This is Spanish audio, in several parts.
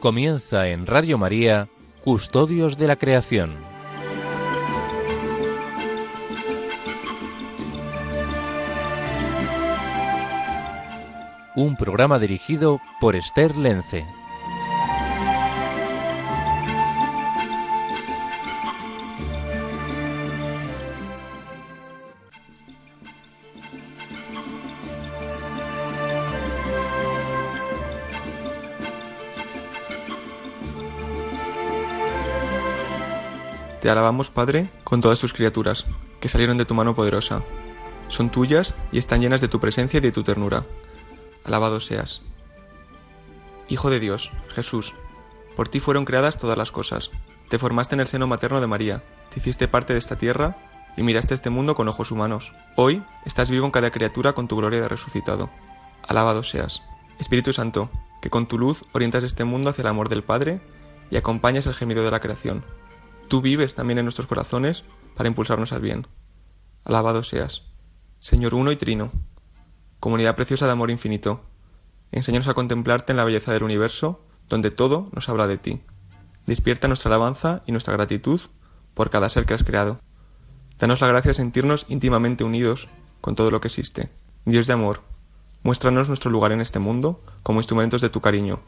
Comienza en Radio María, Custodios de la Creación. Un programa dirigido por Esther Lence. Te alabamos, Padre, con todas tus criaturas, que salieron de tu mano poderosa. Son tuyas y están llenas de tu presencia y de tu ternura. Alabado seas. Hijo de Dios, Jesús, por ti fueron creadas todas las cosas. Te formaste en el seno materno de María, te hiciste parte de esta tierra y miraste este mundo con ojos humanos. Hoy estás vivo en cada criatura con tu gloria de resucitado. Alabado seas. Espíritu Santo, que con tu luz orientas este mundo hacia el amor del Padre y acompañas el gemido de la creación Tú vives también en nuestros corazones para impulsarnos al bien. Alabado seas, Señor uno y trino, comunidad preciosa de amor infinito. Enséñanos a contemplarte en la belleza del universo, donde todo nos habla de ti. Despierta nuestra alabanza y nuestra gratitud por cada ser que has creado. Danos la gracia de sentirnos íntimamente unidos con todo lo que existe. Dios de amor, muéstranos nuestro lugar en este mundo como instrumentos de tu cariño,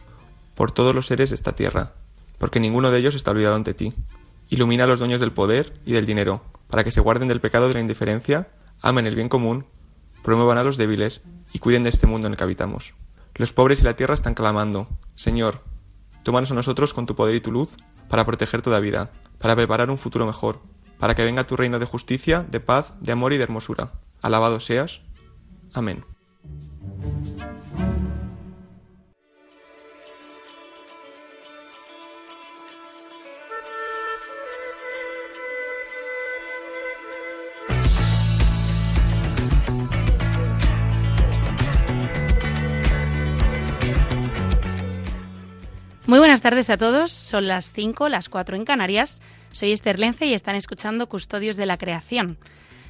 por todos los seres de esta tierra, porque ninguno de ellos está olvidado ante ti. Ilumina a los dueños del poder y del dinero, para que se guarden del pecado de la indiferencia, amen el bien común, promuevan a los débiles y cuiden de este mundo en el que habitamos. Los pobres y la tierra están clamando, Señor, tómanos a nosotros con tu poder y tu luz para proteger toda vida, para preparar un futuro mejor, para que venga tu reino de justicia, de paz, de amor y de hermosura. Alabado seas. Amén. Muy buenas tardes a todos. Son las 5, las 4 en Canarias. Soy Esther Lence y están escuchando Custodios de la Creación.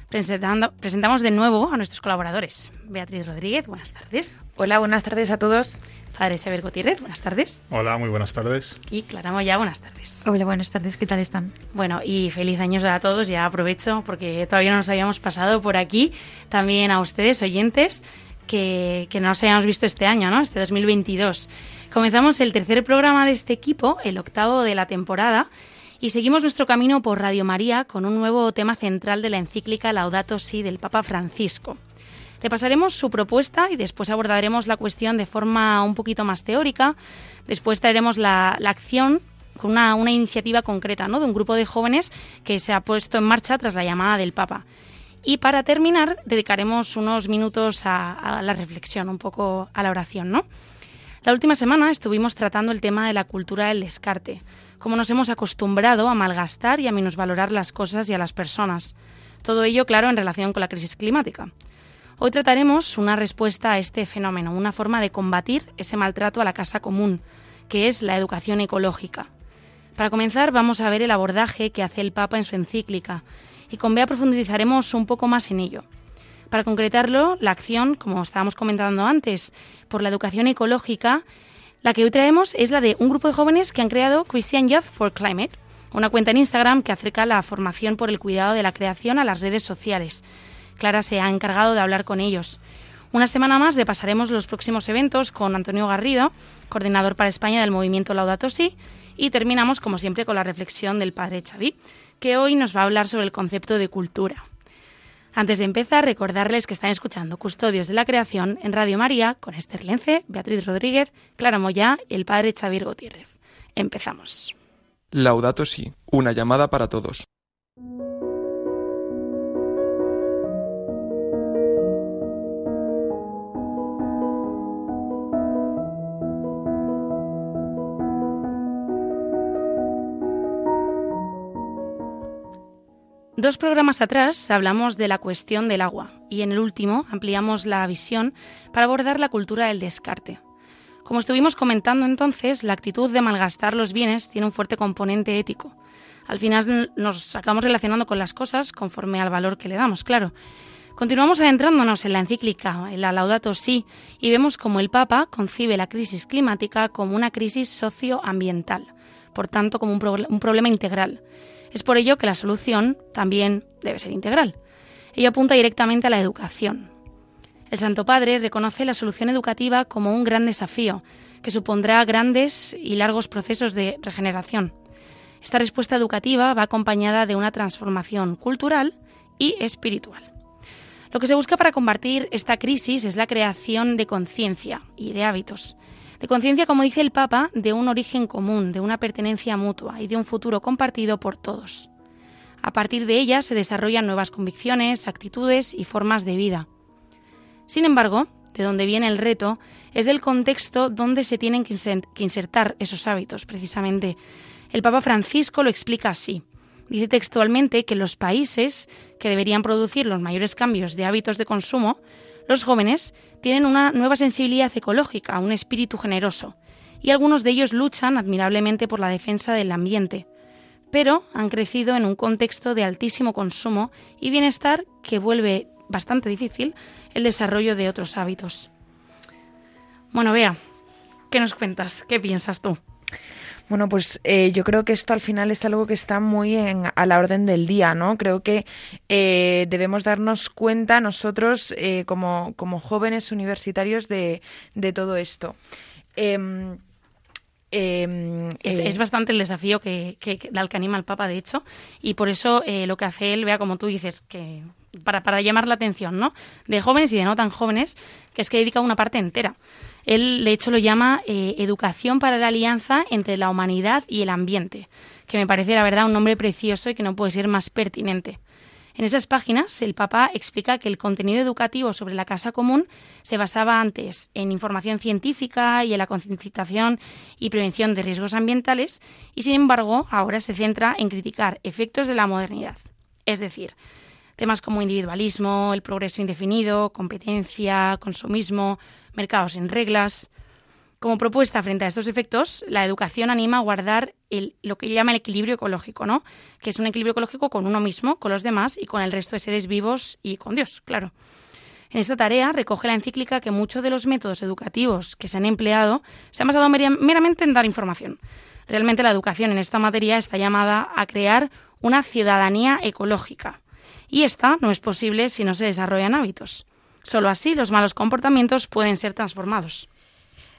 Presentando, presentamos de nuevo a nuestros colaboradores. Beatriz Rodríguez, buenas tardes. Hola, buenas tardes a todos. Padre Xavier Gutiérrez, buenas tardes. Hola, muy buenas tardes. Y Clara Moya, buenas tardes. Hola, buenas tardes, ¿qué tal están? Bueno, y feliz años a todos, ya aprovecho porque todavía no nos habíamos pasado por aquí. También a ustedes, oyentes, que, que no nos habíamos visto este año, ¿no? Este 2022. Comenzamos el tercer programa de este equipo, el octavo de la temporada, y seguimos nuestro camino por Radio María con un nuevo tema central de la encíclica Laudato Si del Papa Francisco. Repasaremos su propuesta y después abordaremos la cuestión de forma un poquito más teórica. Después traeremos la, la acción con una, una, iniciativa concreta ¿no? de un grupo de jóvenes que se ha puesto en marcha tras la llamada del Papa. Y para terminar, dedicaremos unos minutos a, a la reflexión, un poco a la oración, ¿no? La última semana estuvimos tratando el tema de la cultura del descarte, cómo nos hemos acostumbrado a malgastar y a minusvalorar las cosas y a las personas. Todo ello, claro, en relación con la crisis climática. Hoy trataremos una respuesta a este fenómeno, una forma de combatir ese maltrato a la casa común, que es la educación ecológica. Para comenzar, vamos a ver el abordaje que hace el Papa en su encíclica, y con Bea profundizaremos un poco más en ello. Para concretarlo, la acción, como estábamos comentando antes, por la educación ecológica, la que hoy traemos es la de un grupo de jóvenes que han creado Christian Youth for Climate, una cuenta en Instagram que acerca la formación por el cuidado de la creación a las redes sociales. Clara se ha encargado de hablar con ellos. Una semana más repasaremos los próximos eventos con Antonio Garrido, coordinador para España del movimiento Laudato Si, y terminamos, como siempre, con la reflexión del padre Xavi, que hoy nos va a hablar sobre el concepto de cultura. Antes de empezar, recordarles que están escuchando Custodios de la Creación en Radio María con Esther Lence, Beatriz Rodríguez, Clara Moya y el padre Xavier Gutiérrez. Empezamos. Laudato Si, una llamada para todos. Dos programas atrás hablamos de la cuestión del agua y en el último ampliamos la visión para abordar la cultura del descarte. Como estuvimos comentando entonces, la actitud de malgastar los bienes tiene un fuerte componente ético. Al final nos acabamos relacionando con las cosas conforme al valor que le damos, claro. Continuamos adentrándonos en la encíclica, en la Laudato Si, y vemos cómo el Papa concibe la crisis climática como una crisis socioambiental, por tanto como un, un problema integral. Es por ello que la solución también debe ser integral. Ello apunta directamente a la educación. El Santo Padre reconoce la solución educativa como un gran desafío, que supondrá grandes y largos procesos de regeneración. Esta respuesta educativa va acompañada de una transformación cultural y espiritual. Lo que se busca para combatir esta crisis es la creación de conciencia y de hábitos. De conciencia, como dice el Papa, de un origen común, de una pertenencia mutua y de un futuro compartido por todos. A partir de ella se desarrollan nuevas convicciones, actitudes y formas de vida. Sin embargo, de donde viene el reto es del contexto donde se tienen que insertar esos hábitos, precisamente. El Papa Francisco lo explica así. Dice textualmente que los países que deberían producir los mayores cambios de hábitos de consumo, los jóvenes tienen una nueva sensibilidad ecológica, un espíritu generoso, y algunos de ellos luchan admirablemente por la defensa del ambiente, pero han crecido en un contexto de altísimo consumo y bienestar que vuelve bastante difícil el desarrollo de otros hábitos. Bueno, vea, ¿qué nos cuentas? ¿Qué piensas tú? Bueno, pues eh, yo creo que esto al final es algo que está muy en, a la orden del día, ¿no? Creo que eh, debemos darnos cuenta nosotros eh, como, como, jóvenes universitarios de, de todo esto. Em, em, es, bastante el desafío que, que, al que anima el Papa, de hecho, y por eso lo que hace él, vea como tú dices, que para, para llamar la atención, ¿no? De jóvenes y de no tan jóvenes, que es que dedica una parte entera. Él, de hecho, lo llama eh, Educación para la Alianza entre la Humanidad y el Ambiente, que me parece, la verdad, un nombre precioso y que no puede ser más pertinente. En esas páginas, el Papa explica que el contenido educativo sobre la casa común se basaba antes en información científica y en la concienciación y prevención de riesgos ambientales, y sin embargo, ahora se centra en criticar efectos de la modernidad. Es decir, temas como individualismo, el progreso indefinido, competencia, consumismo, mercados en reglas. Como propuesta frente a estos efectos, la educación anima a guardar el, lo que llama el equilibrio ecológico, ¿no? Que es un equilibrio ecológico con uno mismo, con los demás y con el resto de seres vivos y con Dios, claro. En esta tarea recoge la encíclica que muchos de los métodos educativos que se han empleado se han basado meramente en dar información. Realmente la educación en esta materia está llamada a crear una ciudadanía ecológica. Y esta no es posible si no se desarrollan hábitos. Solo así los malos comportamientos pueden ser transformados.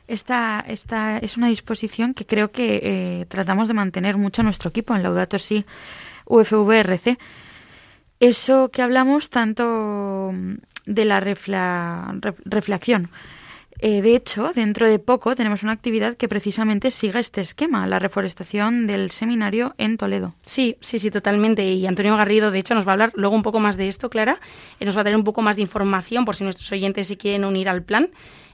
Esta, esta es una disposición que creo que eh, tratamos de mantener mucho nuestro equipo en Laudato Si UFVRC. Eso que hablamos tanto de la reflexión eh, de hecho, dentro de poco tenemos una actividad que precisamente siga este esquema, la reforestación del seminario en Toledo. Sí, sí, sí, totalmente. Y Antonio Garrido, de hecho, nos va a hablar luego un poco más de esto, Clara. y nos va a dar un poco más de información por si nuestros oyentes se quieren unir al plan.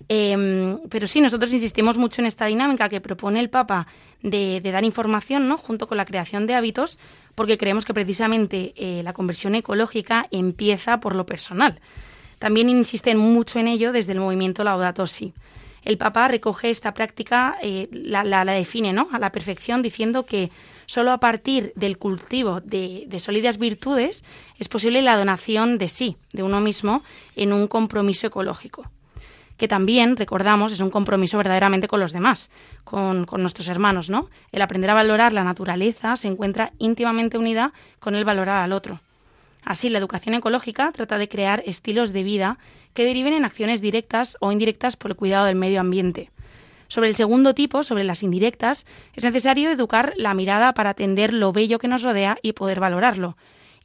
Em, pero sí, nosotros insistimos mucho en esta dinámica que propone el Papa de, dar información, ¿no? Junto con la creación de hábitos, porque creemos que precisamente eh, la conversión ecológica empieza por lo personal. También insisten mucho en ello desde el movimiento Laudato Si. El Papa recoge esta práctica, eh, la, define ¿no? a la perfección, diciendo que solo a partir del cultivo de, de sólidas virtudes es posible la donación de sí, de uno mismo, en un compromiso ecológico que también, recordamos, es un compromiso verdaderamente con los demás, con, con, nuestros hermanos, ¿no? El aprender a valorar la naturaleza se encuentra íntimamente unida con el valorar al otro. Así, la educación ecológica trata de crear estilos de vida que deriven en acciones directas o indirectas por el cuidado del medio ambiente. Sobre el segundo tipo, sobre las indirectas, es necesario educar la mirada para atender lo bello que nos rodea y poder valorarlo.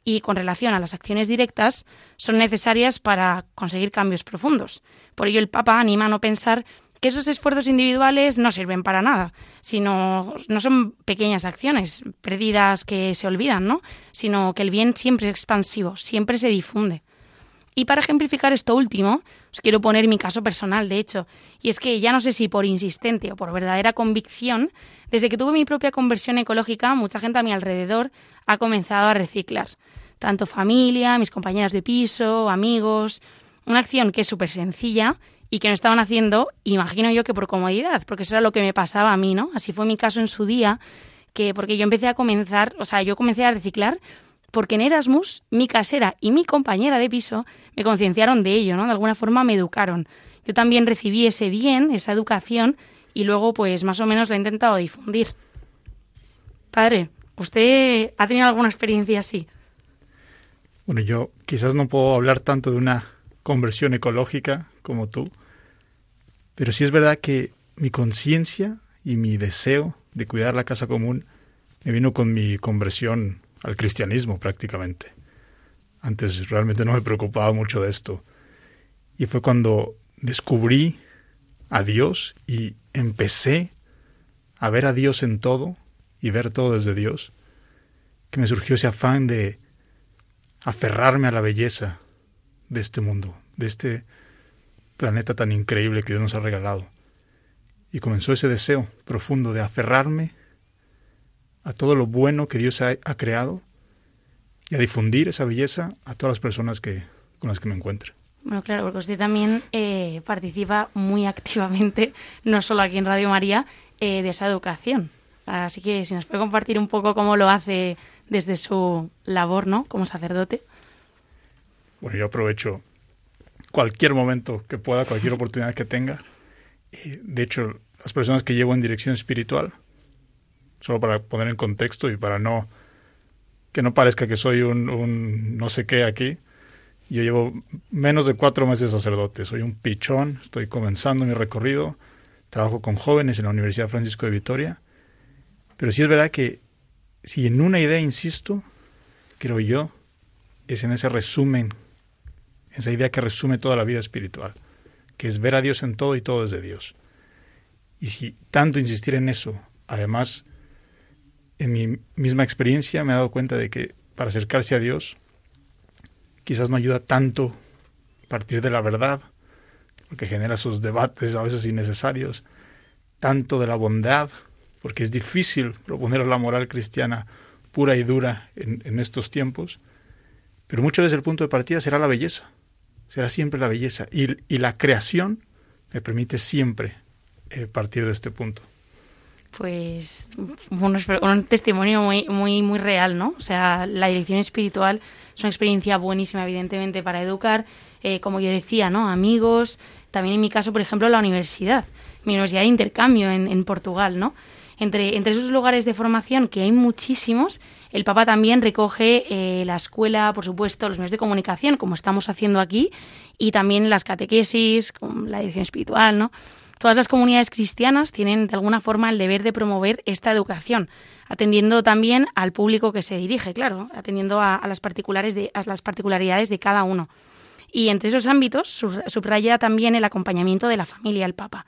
Y con relación a las acciones directas, son necesarias para conseguir cambios profundos. Por ello, el Papa anima a no pensar que esos esfuerzos individuales no sirven para nada, sino no son pequeñas acciones perdidas que se olvidan, ¿no? Sino que el bien siempre es expansivo, siempre se difunde. Y para ejemplificar esto último, os quiero poner mi caso personal, de hecho, y es que ya no sé si por insistente o por verdadera convicción, desde que tuve mi propia conversión ecológica, mucha gente a mi alrededor ha comenzado a reciclar. Tanto familia, mis compañeras de piso, amigos. Una acción que es súper sencilla y que no estaban haciendo, imagino yo que por comodidad, porque eso era lo que me pasaba a mí, ¿no? Así fue mi caso en su día, que porque yo empecé a comenzar, o sea, yo comencé a reciclar porque en Erasmus mi casera y mi compañera de piso me concienciaron de ello, ¿no? De alguna forma me educaron. Yo también recibí ese bien, esa educación, y luego pues más o menos la he intentado difundir. Padre, ¿usted ha tenido alguna experiencia así? Bueno, yo quizás no puedo hablar tanto de una conversión ecológica como tú, pero sí es verdad que mi conciencia y mi deseo de cuidar la casa común me vino con mi conversión al cristianismo prácticamente. Antes realmente no me preocupaba mucho de esto. Y fue cuando descubrí a Dios y empecé a ver a Dios en todo y ver todo desde Dios, que me surgió ese afán de aferrarme a la belleza de este mundo, de este planeta tan increíble que Dios nos ha regalado. Y comenzó ese deseo profundo de aferrarme a todo lo bueno que Dios ha, creado y a difundir esa belleza a todas las personas que, con las que me encuentre. Bueno, claro, porque usted también eh, participa muy activamente, no solo aquí en Radio María, eh, de esa educación. Así que si nos puede compartir un poco cómo lo hace desde su labor, ¿no? Como sacerdote. Bueno, yo aprovecho cualquier momento que pueda, cualquier oportunidad que tenga. De hecho, las personas que llevo en dirección espiritual, solo para poner en contexto y para no que no parezca que soy un, no sé qué aquí. Yo llevo menos de cuatro meses sacerdote, soy un pichón, estoy comenzando mi recorrido, trabajo con jóvenes en la Universidad Francisco de Vitoria, pero sí es verdad que si en una idea insisto, creo yo, es en ese resumen, esa idea que resume toda la vida espiritual, que es ver a Dios en todo y todo es de Dios. Y si tanto insistir en eso, además en mi misma experiencia me he dado cuenta de que para acercarse a Dios quizás no ayuda tanto partir de la verdad, porque genera sus debates a veces innecesarios, tanto de la bondad, porque es difícil proponer la moral cristiana pura y dura en, estos tiempos, pero muchas veces el punto de partida será la belleza, será siempre la belleza, y, la creación me permite siempre eh, partir de este punto pues un, testimonio muy, muy, muy real, ¿no? O sea, la dirección espiritual es una experiencia buenísima, evidentemente, para educar, eh, como yo decía, ¿no? Amigos, también en mi caso, por ejemplo, la universidad, mi universidad de intercambio en, en Portugal, ¿no? Entre, entre esos lugares de formación, que hay muchísimos, el Papa también recoge eh, la escuela, por supuesto, los medios de comunicación, como estamos haciendo aquí, y también las catequesis, con la dirección espiritual, ¿no? Todas las comunidades cristianas tienen de alguna forma el deber de promover esta educación, atendiendo también al público que se dirige, claro, atendiendo a, las, particulares de, a las particularidades de cada uno. Y entre esos ámbitos subraya también el acompañamiento de la familia al Papa.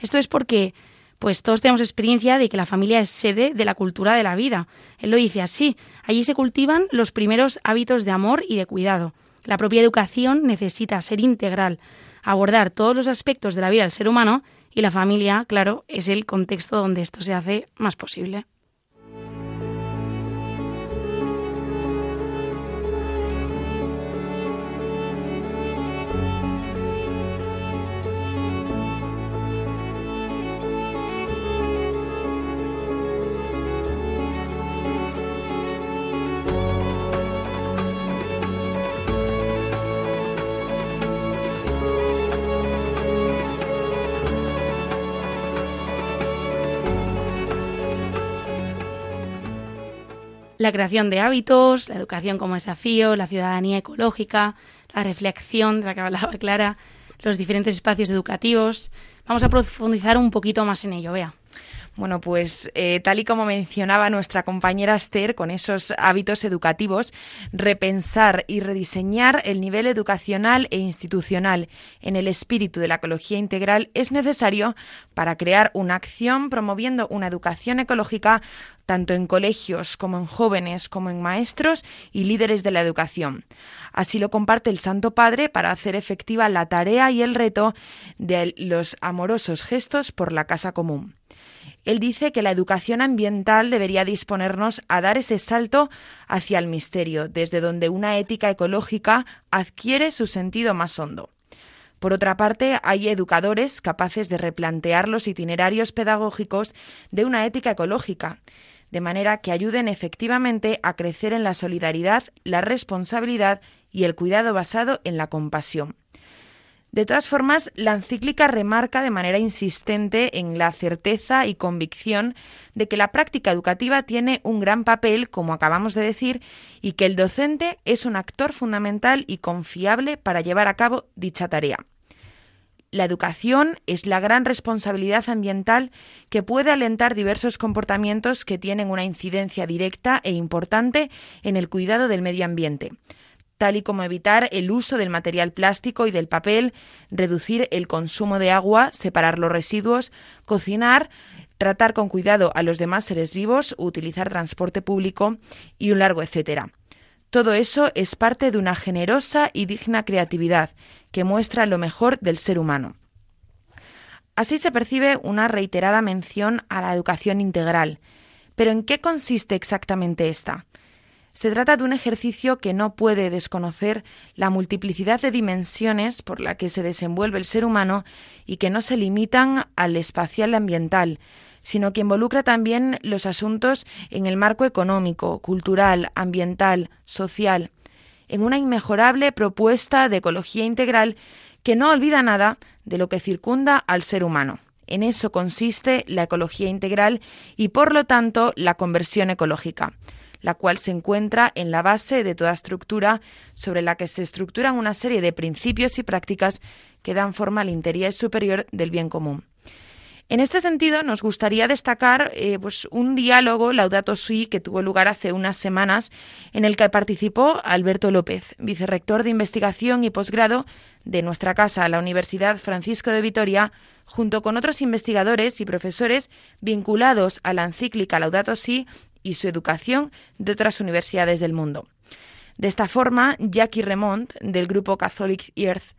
Esto es porque pues todos tenemos experiencia de que la familia es sede de la cultura de la vida. Él lo dice así, allí se cultivan los primeros hábitos de amor y de cuidado. La propia educación necesita ser integral, abordar todos los aspectos de la vida del ser humano y la familia, claro, es el contexto donde esto se hace más posible. La creación de hábitos, la educación como desafío, la ciudadanía ecológica, la reflexión de la que hablaba Clara, los diferentes espacios educativos. Vamos a profundizar un poquito más en ello, vea. Bueno, pues eh, tal y como mencionaba nuestra compañera Esther, con esos hábitos educativos, repensar y rediseñar el nivel educacional e institucional en el espíritu de la ecología integral es necesario para crear una acción promoviendo una educación ecológica tanto en colegios como en jóvenes, como en maestros y líderes de la educación. Así lo comparte el Santo Padre para hacer efectiva la tarea y el reto de los amorosos gestos por la casa común. Él dice que la educación ambiental debería disponernos a dar ese salto hacia el misterio, desde donde una ética ecológica adquiere su sentido más hondo. Por otra parte, hay educadores capaces de replantear los itinerarios pedagógicos de una ética ecológica, de manera que ayuden efectivamente a crecer en la solidaridad, la responsabilidad y el cuidado basado en la compasión. De todas formas, la encíclica remarca de manera insistente en la certeza y convicción de que la práctica educativa tiene un gran papel, como acabamos de decir, y que el docente es un actor fundamental y confiable para llevar a cabo dicha tarea. La educación es la gran responsabilidad ambiental que puede alentar diversos comportamientos que tienen una incidencia directa e importante en el cuidado del medio ambiente, tal y como evitar el uso del material plástico y del papel, reducir el consumo de agua, separar los residuos, cocinar, tratar con cuidado a los demás seres vivos, utilizar transporte público y un largo etcétera. Todo eso es parte de una generosa y digna creatividad que muestra lo mejor del ser humano. Así se percibe una reiterada mención a la educación integral. Pero ¿en qué consiste exactamente esta? Se trata de un ejercicio que no puede desconocer la multiplicidad de dimensiones por la que se desenvuelve el ser humano y que no se limitan al espacial ambiental, sino que involucra también los asuntos en el marco económico, cultural, ambiental, social, en una inmejorable propuesta de ecología integral que no olvida nada de lo que circunda al ser humano. En eso consiste la ecología integral y, por lo tanto, la conversión ecológica la cual se encuentra en la base de toda estructura sobre la que se estructuran una serie de principios y prácticas que dan forma al interés superior del bien común. En este sentido, nos gustaría destacar eh, pues, un diálogo Laudato Si que tuvo lugar hace unas semanas en el que participó Alberto López, vicerrector de investigación y posgrado de nuestra casa, la Universidad Francisco de Vitoria, junto con otros investigadores y profesores vinculados a la encíclica Laudato Si y su educación de otras universidades del mundo. De esta forma, Jackie Remont, del grupo Catholic Earth,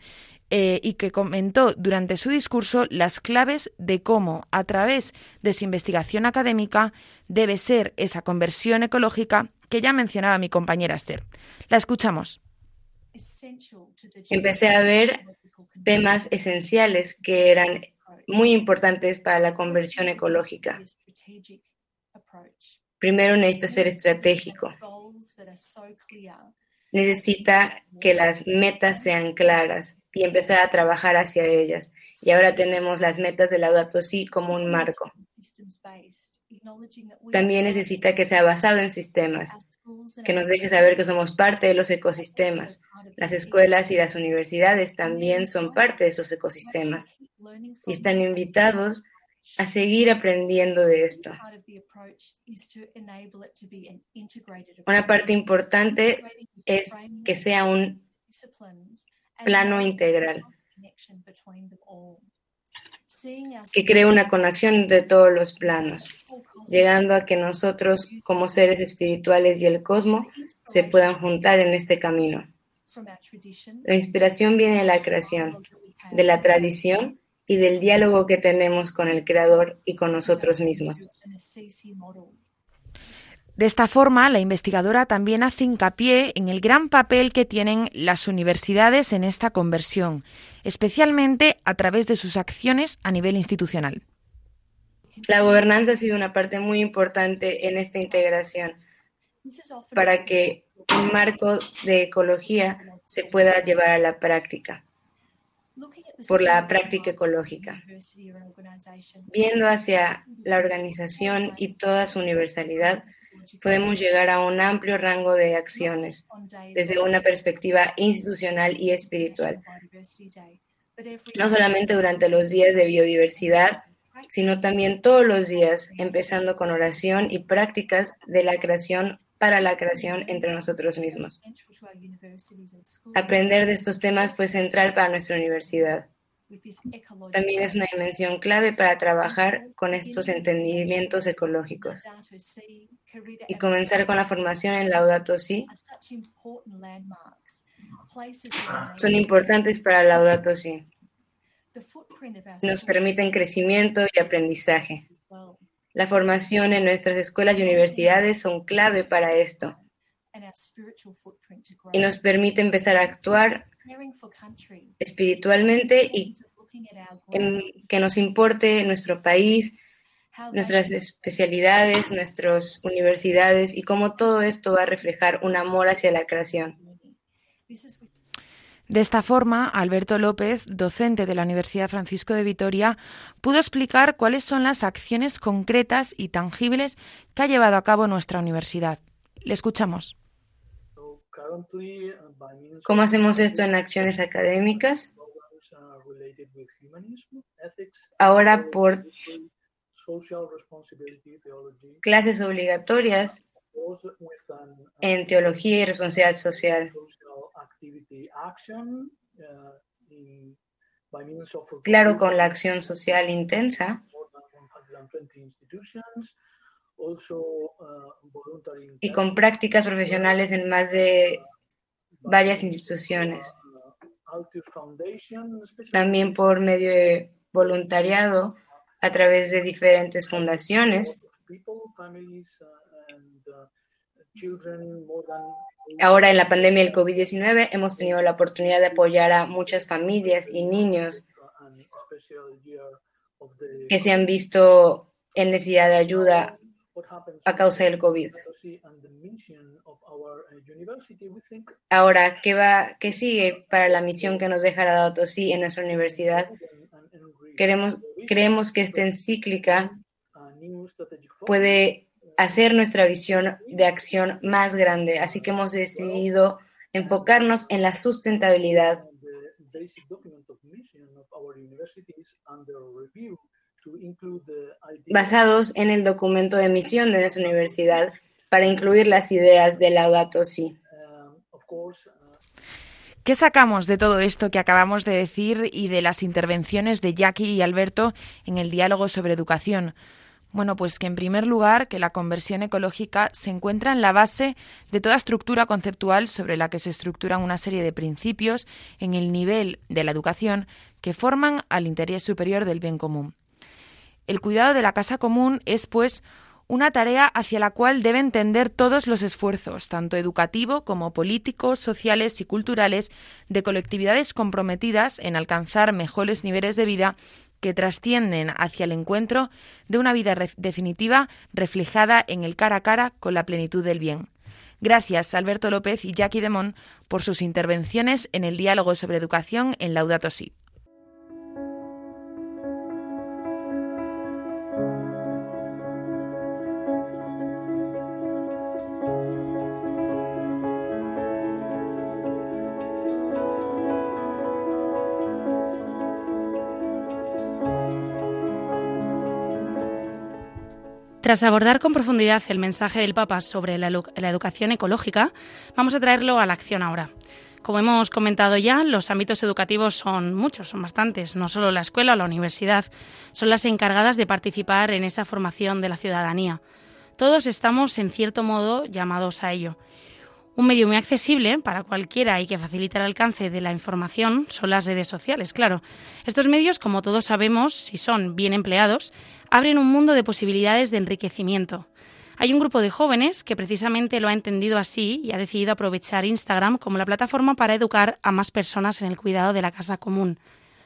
eh, y que comentó durante su discurso las claves de cómo, a través de su investigación académica, debe ser esa conversión ecológica que ya mencionaba mi compañera Esther. La escuchamos. Empecé a ver temas esenciales que eran muy importantes para la conversión ecológica. Primero necesita ser estratégico. Necesita que las metas sean claras y empezar a trabajar hacia ellas. Y ahora tenemos las metas de Laudato Si como un marco. También necesita que sea basado en sistemas, que nos deje saber que somos parte de los ecosistemas. Las escuelas y las universidades también son parte de esos ecosistemas y están invitados a seguir aprendiendo de esto. Una parte importante es que sea un plano integral, que cree una conexión de todos los planos, llegando a que nosotros como seres espirituales y el cosmos se puedan juntar en este camino. La inspiración viene de la creación, de la tradición y del diálogo que tenemos con el Creador y con nosotros mismos. De esta forma, la investigadora también hace hincapié en el gran papel que tienen las universidades en esta conversión, especialmente a través de sus acciones a nivel institucional. La gobernanza ha sido una parte muy importante en esta integración para que un marco de ecología se pueda llevar a la práctica por la práctica ecológica, viendo hacia la organización y toda su universalidad, podemos llegar a un amplio rango de acciones desde una perspectiva institucional y espiritual. No solamente durante los días de biodiversidad, sino también todos los días, empezando con oración y prácticas de la creación para la creación entre nosotros mismos. Aprender de estos temas fue central para nuestra universidad. También es una dimensión clave para trabajar con estos entendimientos ecológicos y comenzar con la formación en Laudato Si son importantes para Laudato Si. Nos permiten crecimiento y aprendizaje. La formación en nuestras escuelas y universidades son clave para esto. Y nos permite empezar a actuar espiritualmente y que nos importe nuestro país, nuestras especialidades, nuestras universidades y cómo todo esto va a reflejar un amor hacia la creación. De esta forma, Alberto López, docente de la Universidad Francisco de Vitoria, pudo explicar cuáles son las acciones concretas y tangibles que ha llevado a cabo nuestra universidad. Le escuchamos. ¿Cómo hacemos esto en acciones académicas? Ahora por clases obligatorias en teología y responsabilidad social. Claro, con la acción social intensa y con prácticas profesionales en más de varias instituciones. También por medio de voluntariado a través de diferentes fundaciones. Ahora en la pandemia del COVID-19 hemos tenido la oportunidad de apoyar a muchas familias y niños que se han visto en necesidad de ayuda a causa del COVID. Ahora, ¿qué, va, ¿qué sigue para la misión que nos deja la Laudato Si en nuestra universidad? Queremos, creemos que esta encíclica puede hacer nuestra visión de acción más grande, así que hemos decidido enfocarnos en la sustentabilidad basados en el documento de misión de nuestra universidad para incluir las ideas de Laudato Si. ¿Qué sacamos de todo esto que acabamos de decir y de las intervenciones de Jackie y Alberto en el diálogo sobre educación? Bueno, pues que en primer lugar que la conversión ecológica se encuentra en la base de toda estructura conceptual sobre la que se estructuran una serie de principios en el nivel de la educación que forman al interés superior del bien común. El cuidado de la casa común es, pues, una tarea hacia la cual deben tender todos los esfuerzos, tanto educativo como políticos, sociales y culturales, de colectividades comprometidas en alcanzar mejores niveles de vida que trascienden hacia el encuentro de una vida definitiva reflejada en el cara a cara con la plenitud del bien. Gracias Alberto López y Jackie Demón por sus intervenciones en el diálogo sobre educación en Laudato Si. Tras abordar con profundidad el mensaje del Papa sobre la, educación ecológica, vamos a traerlo a la acción ahora. Como hemos comentado ya, los ámbitos educativos son muchos, son bastantes. No solo la escuela o la universidad son las encargadas de participar en esa formación de la ciudadanía. Todos estamos, en cierto modo, llamados a ello. Un medio muy accesible para cualquiera y que facilita el alcance de la información son las redes sociales, claro. Estos medios, como todos sabemos, si son bien empleados, abren un mundo de posibilidades de enriquecimiento. Hay un grupo de jóvenes que precisamente lo ha entendido así y ha decidido aprovechar Instagram como la plataforma para educar a más personas en el cuidado de la casa común.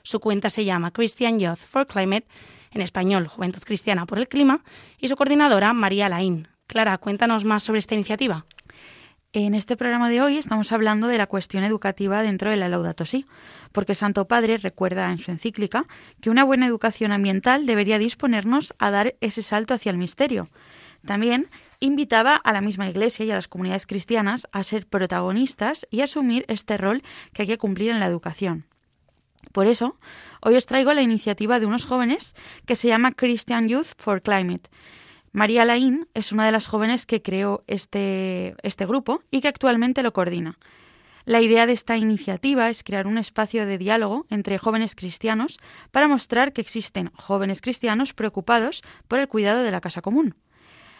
Su cuenta se llama Christian Youth for Climate, en español Juventud Cristiana por el Clima, y su coordinadora María Laín. Clara, cuéntanos más sobre esta iniciativa. En este programa de hoy estamos hablando de la cuestión educativa dentro de la Laudato Si, porque el Santo Padre recuerda en su encíclica que una buena educación ambiental debería disponernos a dar ese salto hacia el misterio. También invitaba a la misma Iglesia y a las comunidades cristianas a ser protagonistas y asumir este rol que hay que cumplir en la educación. Por eso, hoy os traigo la iniciativa de unos jóvenes que se llama Christian Youth for Climate María Laín es una de las jóvenes que creó este, este grupo y que actualmente lo coordina. La idea de esta iniciativa es crear un espacio de diálogo entre jóvenes cristianos para mostrar que existen jóvenes cristianos preocupados por el cuidado de la casa común.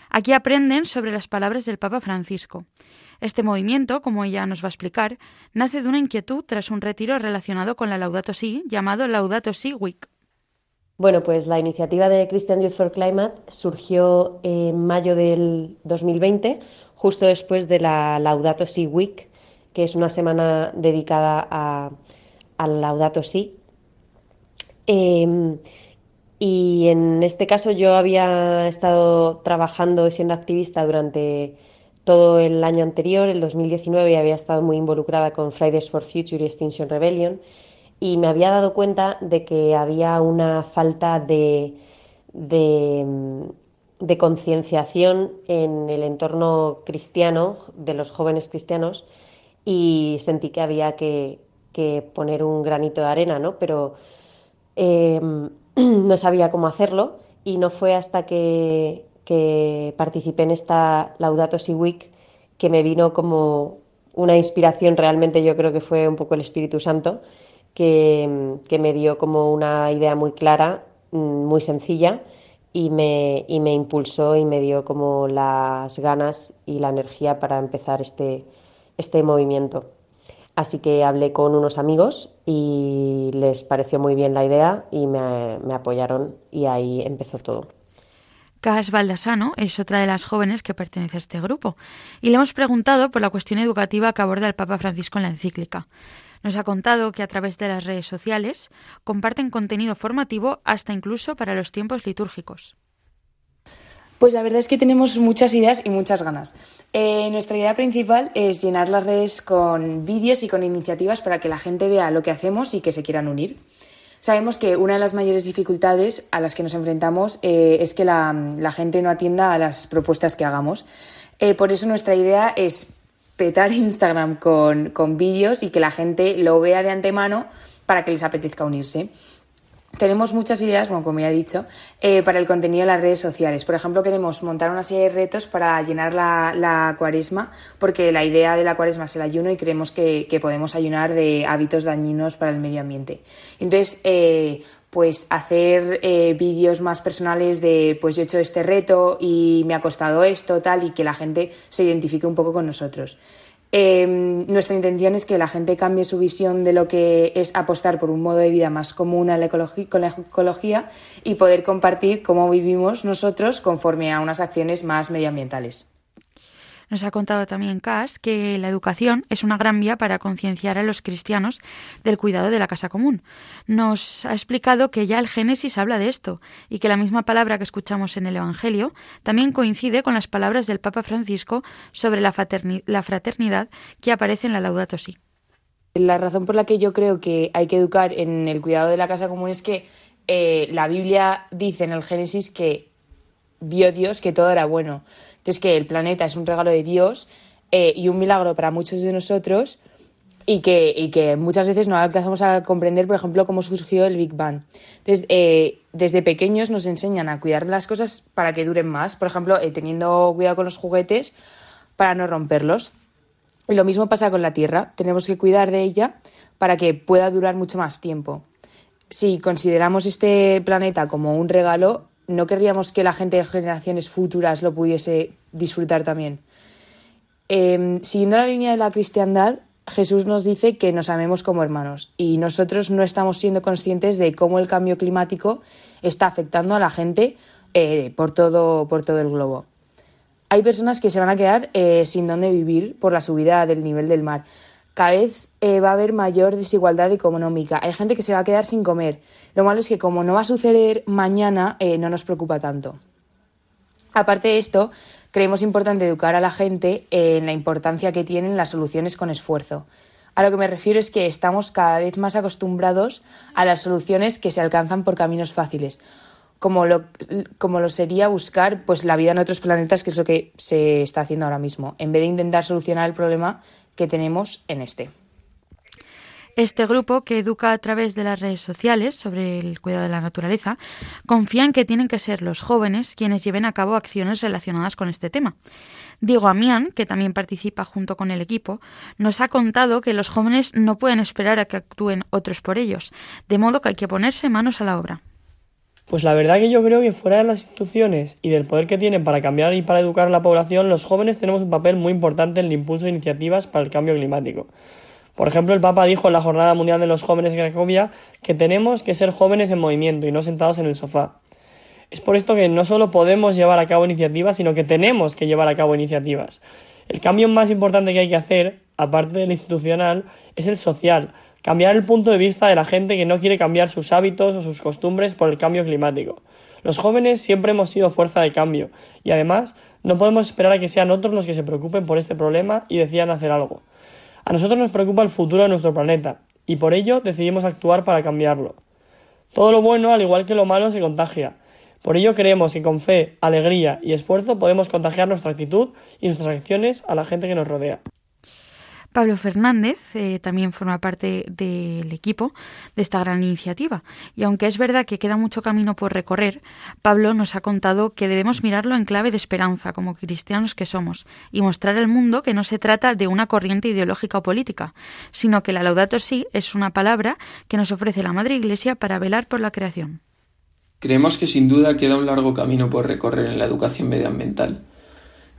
Aquí aprenden sobre las palabras del Papa Francisco. Este movimiento, como ella nos va a explicar, nace de una inquietud tras un retiro relacionado con la Laudato Si llamado Laudato Si Week. Bueno, pues la iniciativa de Christian Youth for Climate surgió en mayo del 2020, justo después de la Laudato Si Week, que es una semana dedicada a, Laudato Si. Em, Y en este caso yo había estado trabajando siendo activista durante todo el año anterior, el 2019, y había estado muy involucrada con Fridays for Future y Extinction Rebellion, y me había dado cuenta de que había una falta de, de, de concienciación en el entorno cristiano, de los jóvenes cristianos, y sentí que había que, que poner un granito de arena, ¿no? Pero em, no sabía cómo hacerlo y no fue hasta que, que participé en esta Laudato Si Week que me vino como una inspiración, realmente yo creo que fue un poco el Espíritu Santo, que, que me dio como una idea muy clara, mm, muy sencilla, y me, y me impulsó y me dio como las ganas y la energía para empezar este, este movimiento. Así que hablé con unos amigos y les pareció muy bien la idea y me, me apoyaron y ahí empezó todo. Cas Baldasano es otra de las jóvenes que pertenece a este grupo y le hemos preguntado por la cuestión educativa que aborda el Papa Francisco en la encíclica. Nos ha contado que a través de las redes sociales comparten contenido formativo hasta incluso para los tiempos litúrgicos. Pues la verdad es que tenemos muchas ideas y muchas ganas. Eh, nuestra idea principal es llenar las redes con vídeos y con iniciativas para que la gente vea lo que hacemos y que se quieran unir. Sabemos que una de las mayores dificultades a las que nos enfrentamos eh, es que la, gente no atienda a las propuestas que hagamos. Eh, por eso nuestra idea es petar Instagram con, con vídeos y que la gente lo vea de antemano para que les apetezca unirse. Tenemos muchas ideas, como ya he dicho, eh, para el contenido de las redes sociales. Por ejemplo, queremos montar una serie de retos para llenar la, la cuaresma, porque la idea de la cuaresma es el ayuno y creemos que, que podemos ayunar de hábitos dañinos para el medio ambiente. Entonces, eh, pues hacer eh, vídeos más personales de pues yo he hecho este reto y me ha costado esto, tal, y que la gente se identifique un poco con nosotros. Eh, nuestra intención es que la gente cambie su visión de lo que es apostar por un modo de vida más común a con la ecología y poder compartir cómo vivimos nosotros conforme a unas acciones más medioambientales. Nos ha contado también Cas que la educación es una gran vía para concienciar a los cristianos del cuidado de la casa común. Nos ha explicado que ya el Génesis habla de esto y que la misma palabra que escuchamos en el Evangelio también coincide con las palabras del Papa Francisco sobre la, la fraternidad que aparece en la Laudato Si. La razón por la que yo creo que hay que educar en el cuidado de la casa común es que eh, la Biblia dice en el Génesis que vio Dios que todo era bueno. Entonces, que el planeta es un regalo de Dios eh, y un milagro para muchos de nosotros y que, y que muchas veces no alcanzamos a comprender, por ejemplo, cómo surgió el Big Bang. Entonces, eh, desde pequeños nos enseñan a cuidar las cosas para que duren más, por ejemplo, eh, teniendo cuidado con los juguetes para no romperlos. Y lo mismo pasa con la Tierra, tenemos que cuidar de ella para que pueda durar mucho más tiempo. Si consideramos este planeta como un regalo, no querríamos que la gente de generaciones futuras lo pudiese disfrutar también. Eh, siguiendo la línea de la cristiandad, Jesús nos dice que nos amemos como hermanos y nosotros no estamos siendo conscientes de cómo el cambio climático está afectando a la gente eh, por, todo, por todo el globo. Hay personas que se van a quedar eh, sin dónde vivir por la subida del nivel del mar cada vez eh, va a haber mayor desigualdad económica. Hay gente que se va a quedar sin comer. Lo malo es que como no va a suceder mañana, eh, no nos preocupa tanto. Aparte de esto, creemos importante educar a la gente en la importancia que tienen las soluciones con esfuerzo. A lo que me refiero es que estamos cada vez más acostumbrados a las soluciones que se alcanzan por caminos fáciles, como lo, como lo sería buscar pues, la vida en otros planetas, que es lo que se está haciendo ahora mismo, en vez de intentar solucionar el problema que tenemos en este. Este grupo, que educa a través de las redes sociales sobre el cuidado de la naturaleza, confía en que tienen que ser los jóvenes quienes lleven a cabo acciones relacionadas con este tema. Diego Amián, que también participa junto con el equipo, nos ha contado que los jóvenes no pueden esperar a que actúen otros por ellos, de modo que hay que ponerse manos a la obra. Pues la verdad que yo creo que fuera de las instituciones y del poder que tienen para cambiar y para educar a la población, los jóvenes tenemos un papel muy importante en el impulso de iniciativas para el cambio climático. Por ejemplo, el Papa dijo en la Jornada Mundial de los Jóvenes en Cracovia que tenemos que ser jóvenes en movimiento y no sentados en el sofá. Es por esto que no solo podemos llevar a cabo iniciativas, sino que tenemos que llevar a cabo iniciativas. El cambio más importante que hay que hacer, aparte del institucional, es el social, Cambiar el punto de vista de la gente que no quiere cambiar sus hábitos o sus costumbres por el cambio climático. Los jóvenes siempre hemos sido fuerza de cambio y además no podemos esperar a que sean otros los que se preocupen por este problema y decidan hacer algo. A nosotros nos preocupa el futuro de nuestro planeta y por ello decidimos actuar para cambiarlo. Todo lo bueno, al igual que lo malo, se contagia. Por ello creemos que con fe, alegría y esfuerzo podemos contagiar nuestra actitud y nuestras acciones a la gente que nos rodea. Pablo Fernández eh, también forma parte del equipo de esta gran iniciativa. Y aunque es verdad que queda mucho camino por recorrer, Pablo nos ha contado que debemos mirarlo en clave de esperanza, como cristianos que somos, y mostrar al mundo que no se trata de una corriente ideológica o política, sino que la Laudato Si es una palabra que nos ofrece la Madre Iglesia para velar por la creación. Creemos que sin duda queda un largo camino por recorrer en la educación medioambiental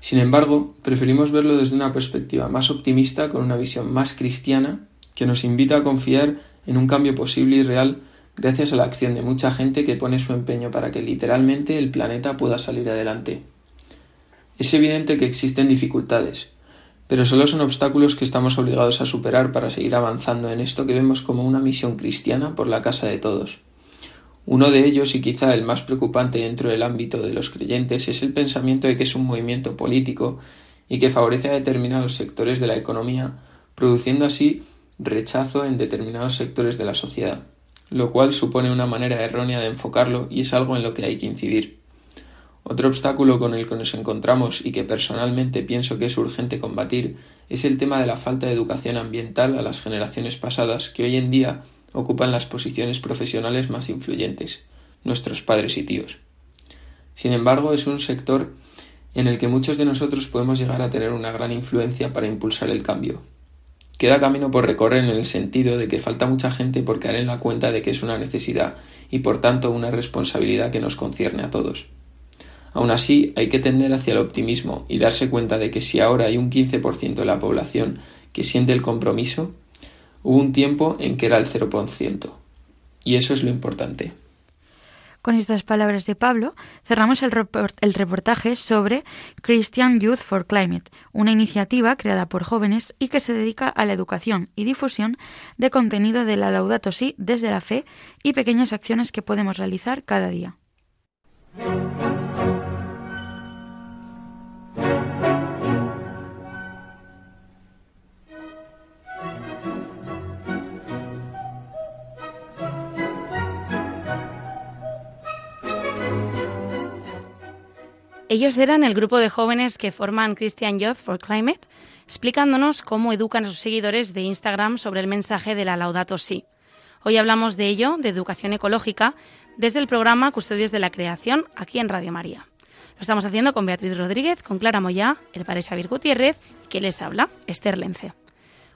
sin embargo, preferimos verlo desde una perspectiva más optimista, con una visión más cristiana, que nos invita a confiar en un cambio posible y real gracias a la acción de mucha gente que pone su empeño para que literalmente el planeta pueda salir adelante. Es evidente que existen dificultades, pero solo son obstáculos que estamos obligados a superar para seguir avanzando en esto que vemos como una misión cristiana por la casa de todos. Uno de ellos, y quizá el más preocupante dentro del ámbito de los creyentes, es el pensamiento de que es un movimiento político y que favorece a determinados sectores de la economía, produciendo así rechazo en determinados sectores de la sociedad, lo cual supone una manera errónea de enfocarlo y es algo en lo que hay que incidir. Otro obstáculo con el que nos encontramos y que personalmente pienso que es urgente combatir es el tema de la falta de educación ambiental a las generaciones pasadas que hoy en día ocupan las posiciones profesionales más influyentes, nuestros padres y tíos. Sin embargo, es un sector en el que muchos de nosotros podemos llegar a tener una gran influencia para impulsar el cambio. Queda camino por recorrer en el sentido de que falta mucha gente por caer en la cuenta de que es una necesidad y por tanto una responsabilidad que nos concierne a todos. Aún así, hay que tender hacia el optimismo y darse cuenta de que si ahora hay un 15% de la población que siente el compromiso, Hubo un tiempo en que era el 0%. Y eso es lo importante. Con estas palabras de Pablo, cerramos el, reportaje sobre Christian Youth for Climate, una iniciativa creada por jóvenes y que se dedica a la educación y difusión de contenido de la Laudato Si desde la fe y pequeñas acciones que podemos realizar cada día. Ellos eran el grupo de jóvenes que forman Christian Youth for Climate, explicándonos cómo educan a sus seguidores de Instagram sobre el mensaje de la Laudato Si. Hoy hablamos de ello, de educación ecológica, desde el programa Custodios de la Creación, aquí en Radio María. Lo estamos haciendo con Beatriz Rodríguez, con Clara Moyá, el padre Xavier Gutiérrez y que les habla, Esther Lence.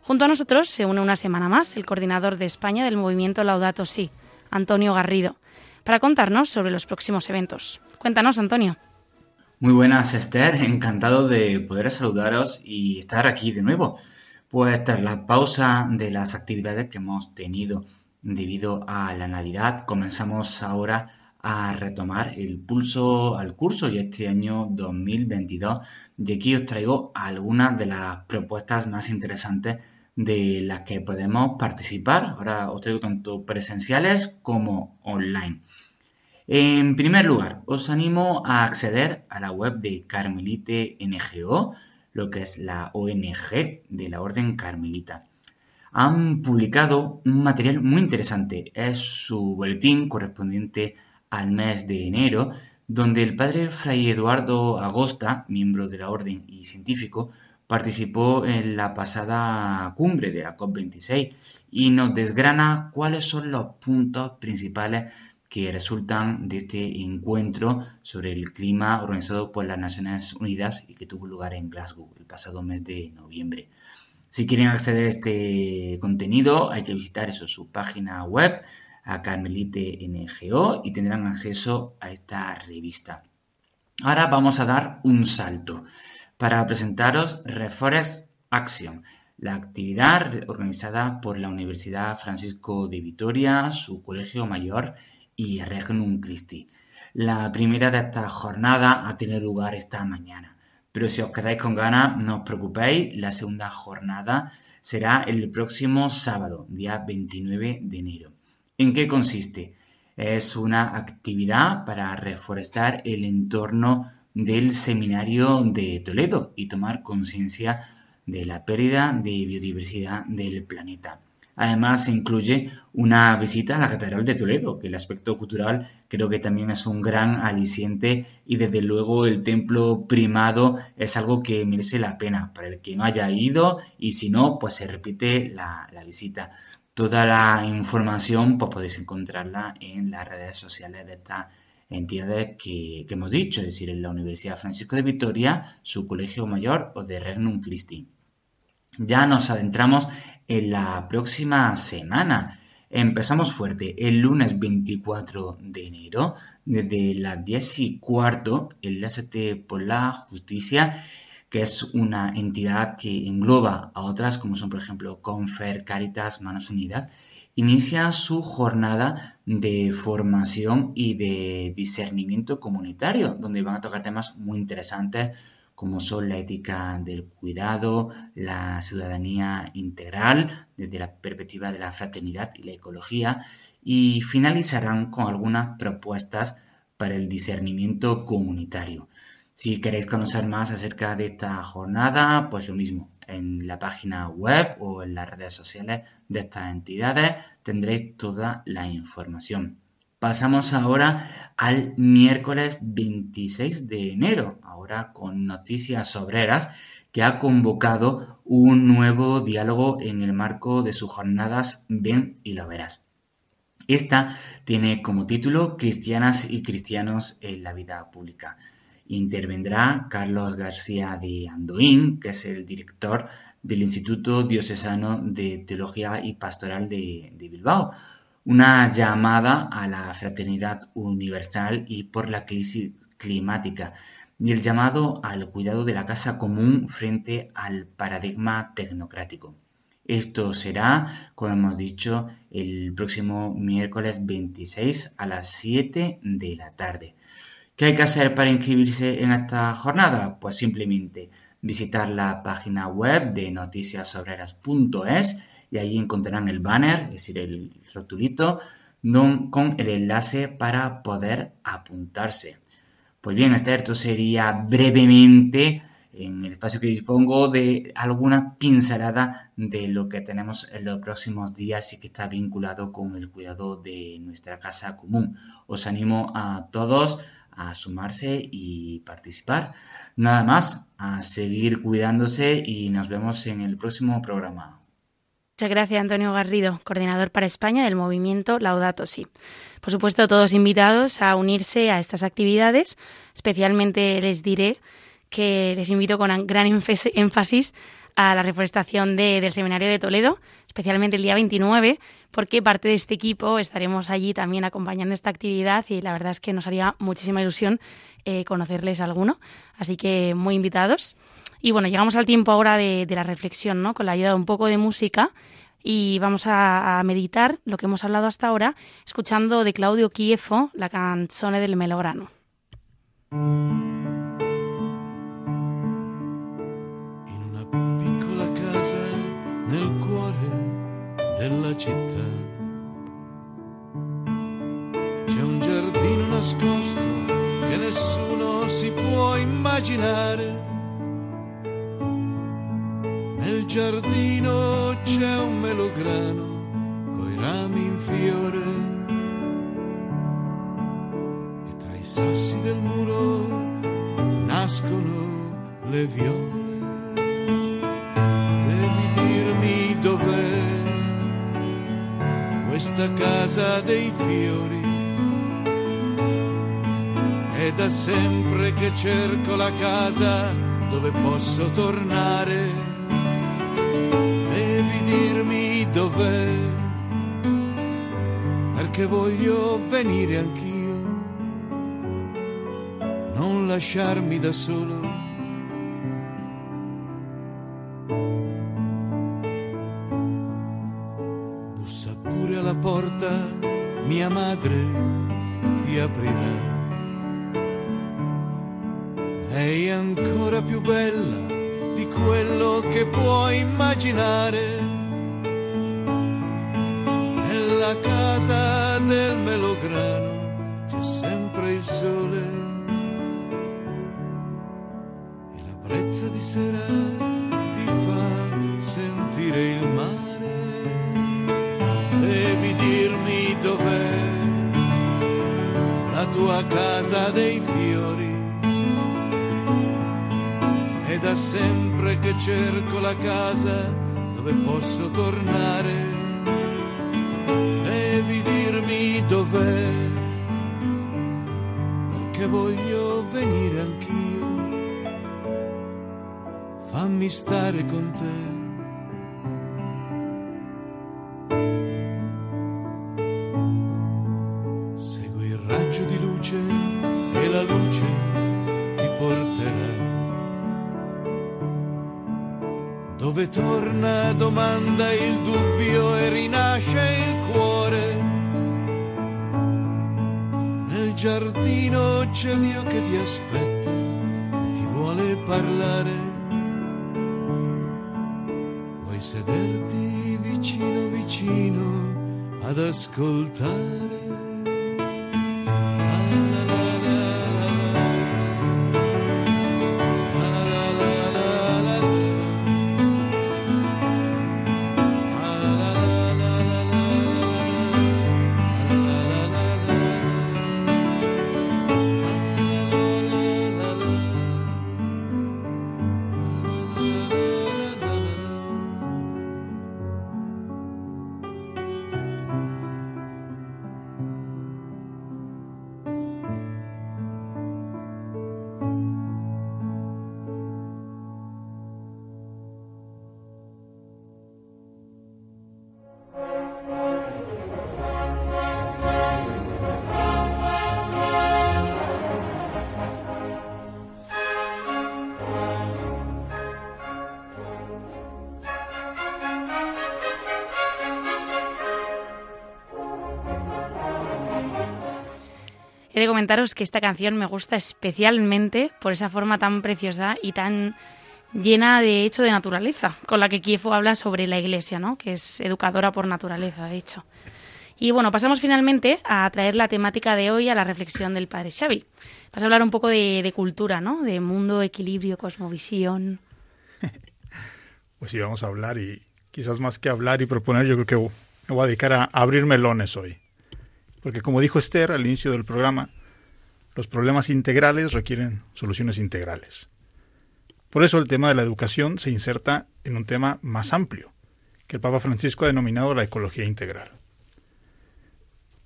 Junto a nosotros se une una semana más el coordinador de España del movimiento Laudato Si, Antonio Garrido, para contarnos sobre los próximos eventos. Cuéntanos, Antonio. Muy buenas, Esther. Encantado de poder saludaros y estar aquí de nuevo. Pues tras la pausa de las actividades que hemos tenido debido a la Navidad, comenzamos ahora a retomar el pulso al curso y este año 2022 de aquí os traigo algunas de las propuestas más interesantes de las que podemos participar. Ahora os traigo tanto presenciales como online. En primer lugar, os animo a acceder a la web de Carmelite NGO, lo que es la ONG de la Orden Carmelita. Han publicado un material muy interesante, es su boletín correspondiente al mes de enero, donde el padre Fray Eduardo Agosta, miembro de la Orden y científico, participó en la pasada cumbre de la COP26 y nos desgrana cuáles son los puntos principales que resultan de este encuentro sobre el clima organizado por las Naciones Unidas y que tuvo lugar en Glasgow el pasado mes de noviembre. Si quieren acceder a este contenido, hay que visitar eso, su página web, a Carmelite NGO, y tendrán acceso a esta revista. Ahora vamos a dar un salto para presentaros Reforest Action, la actividad organizada por la Universidad Francisco de Vitoria, su colegio mayor y Regnum Christi. La primera de estas jornadas ha tenido lugar esta mañana, pero si os quedáis con ganas, no os preocupéis, la segunda jornada será el próximo sábado, día 29 de enero. ¿En qué consiste? Es una actividad para reforestar el entorno del Seminario de Toledo y tomar conciencia de la pérdida de biodiversidad del planeta. Además, se incluye una visita a la Catedral de Toledo, que el aspecto cultural creo que también es un gran aliciente y desde luego el templo primado es algo que merece la pena para el que no haya ido y si no, pues se repite la, visita. Toda la información pues podéis encontrarla en las redes sociales de esta entidades que, que, hemos dicho, es decir, en la Universidad Francisco de Vitoria, su colegio mayor o de Regnum Christi. Ya nos adentramos en la próxima semana. Empezamos fuerte el lunes 24 de enero, desde las 10 y cuarto, el Lásate por la Justicia, que es una entidad que engloba a otras, como son, por ejemplo, Confer, Caritas, Manos Unidas, inicia su jornada de formación y de discernimiento comunitario, donde van a tocar temas muy interesantes como son la ética del cuidado, la ciudadanía integral desde la perspectiva de la fraternidad y la ecología, y finalizarán con algunas propuestas para el discernimiento comunitario. Si queréis conocer más acerca de esta jornada, pues lo mismo, en la página web o en las redes sociales de estas entidades tendréis toda la información. Pasamos ahora al miércoles 26 de enero, ahora con Noticias Obreras, que ha convocado un nuevo diálogo en el marco de sus jornadas Ven y lo verás. Esta tiene como título Cristianas y Cristianos en la vida pública. Intervendrá Carlos García de Andoín, que es el director del Instituto Diocesano de Teología y Pastoral de, de Bilbao una llamada a la fraternidad universal y por la crisis climática y el llamado al cuidado de la casa común frente al paradigma tecnocrático. Esto será, como hemos dicho, el próximo miércoles 26 a las 7 de la tarde. ¿Qué hay que hacer para inscribirse en esta jornada? Pues simplemente visitar la página web de noticiasobreras.es y allí encontrarán el banner, es decir, el rotulito con el enlace para poder apuntarse. Pues bien, esto sería brevemente en el espacio que dispongo de alguna pincelada de lo que tenemos en los próximos días y que está vinculado con el cuidado de nuestra casa común. Os animo a todos a sumarse y participar. Nada más, a seguir cuidándose y nos vemos en el próximo programa. Muchas gracias, Antonio Garrido, coordinador para España del movimiento Laudato Si. Por supuesto, todos invitados a unirse a estas actividades. Especialmente les diré que les invito con gran énfasis a la reforestación del Seminario de Toledo, especialmente el día 29, porque parte de este equipo estaremos allí también acompañando esta actividad y la verdad es que nos haría muchísima ilusión eh, conocerles alguno. Así que muy invitados. Y bueno, llegamos al tiempo ahora de, la reflexión, ¿no? Con la ayuda de un poco de música y vamos a, meditar lo que hemos hablado hasta ahora, escuchando de Claudio Chiefo la canzone del Melograno. In una piccola casa nel cuore della città c'è un giardino nascosto che nessuno si può immaginare giardino c'è un melograno coi rami in fiore e tra i sassi del muro nascono le viole. Devi dirmi dov'è questa casa dei fiori. È da sempre che cerco la casa dove posso tornare dirmi dov'è, perché voglio venire anch'io, non lasciarmi da solo. Bussa pure alla porta, mia madre ti aprirà. È ancora più bella di quello che puoi immaginare. Sole e la brezza di sera ti fa sentire il mare. Devi dirmi dov'è la tua casa dei fiori è da sempre che cerco la casa dove posso tornare. Devi dirmi dov'è, voglio venire anch'io. Fammi stare con te. C'è Dio che ti aspetta e ti vuole parlare. Vuoi sederti vicino vicino ad ascoltare? He de comentaros que esta canción me gusta especialmente por esa forma tan preciosa y tan llena de hecho de naturaleza, con la que Kiefo habla sobre la iglesia, ¿no? que es educadora por naturaleza, de hecho. Y bueno, pasamos finalmente a traer la temática de hoy a la reflexión del padre Xavi. Vas a hablar un poco de, cultura, ¿no? De mundo, equilibrio, cosmovisión. Pues sí, vamos a hablar y quizás más que hablar y proponer, yo creo que me voy a dedicar a abrir melones hoy. Porque como dijo Esther al inicio del programa, los problemas integrales requieren soluciones integrales. Por eso el tema de la educación se inserta en un tema más amplio, que el Papa Francisco ha denominado la ecología integral.